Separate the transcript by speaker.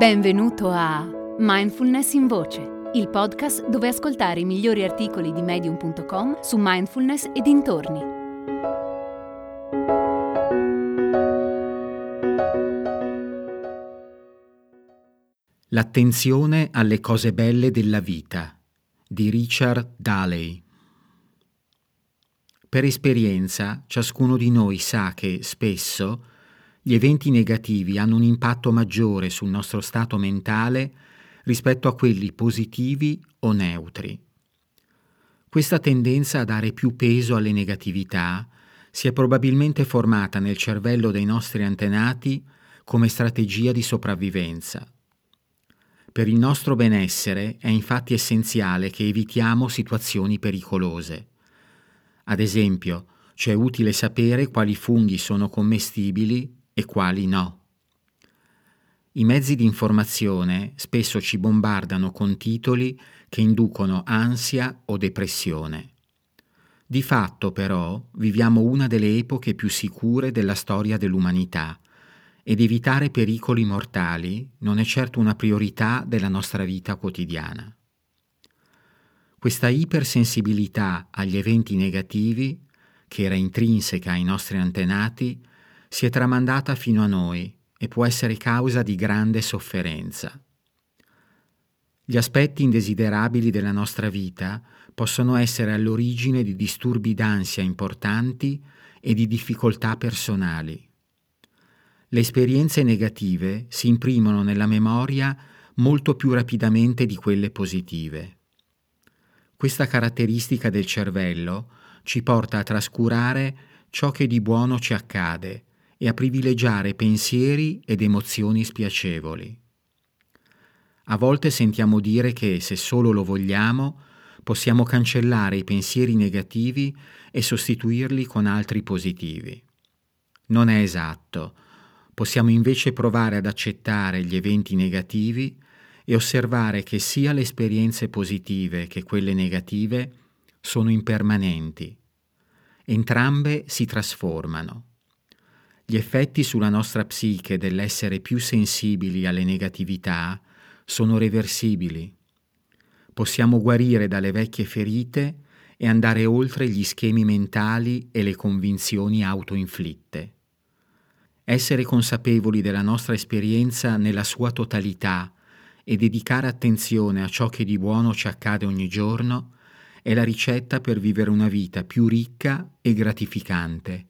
Speaker 1: Benvenuto a Mindfulness in Voce, il podcast dove ascoltare i migliori articoli di medium.com su mindfulness e dintorni.
Speaker 2: L'attenzione alle cose belle della vita di Richard Daley. Per esperienza, ciascuno di noi sa che spesso gli eventi negativi hanno un impatto maggiore sul nostro stato mentale rispetto a quelli positivi o neutri. Questa tendenza a dare più peso alle negatività si è probabilmente formata nel cervello dei nostri antenati come strategia di sopravvivenza. Per il nostro benessere è infatti essenziale che evitiamo situazioni pericolose. Ad esempio, ci è utile sapere quali funghi sono commestibili e quali no. I mezzi di informazione spesso ci bombardano con titoli che inducono ansia o depressione. Di fatto, però, viviamo una delle epoche più sicure della storia dell'umanità ed evitare pericoli mortali non è certo una priorità della nostra vita quotidiana. Questa ipersensibilità agli eventi negativi, che era intrinseca ai nostri antenati, si è tramandata fino a noi e può essere causa di grande sofferenza. Gli aspetti indesiderabili della nostra vita possono essere all'origine di disturbi d'ansia importanti e di difficoltà personali. Le esperienze negative si imprimono nella memoria molto più rapidamente di quelle positive. Questa caratteristica del cervello ci porta a trascurare ciò che di buono ci accade e a privilegiare pensieri ed emozioni spiacevoli. A volte sentiamo dire che se solo lo vogliamo possiamo cancellare i pensieri negativi e sostituirli con altri positivi. Non è esatto. Possiamo invece provare ad accettare gli eventi negativi e osservare che sia le esperienze positive che quelle negative sono impermanenti. Entrambe si trasformano. Gli effetti sulla nostra psiche dell'essere più sensibili alle negatività sono reversibili. Possiamo guarire dalle vecchie ferite e andare oltre gli schemi mentali e le convinzioni autoinflitte. Essere consapevoli della nostra esperienza nella sua totalità e dedicare attenzione a ciò che di buono ci accade ogni giorno è la ricetta per vivere una vita più ricca e gratificante.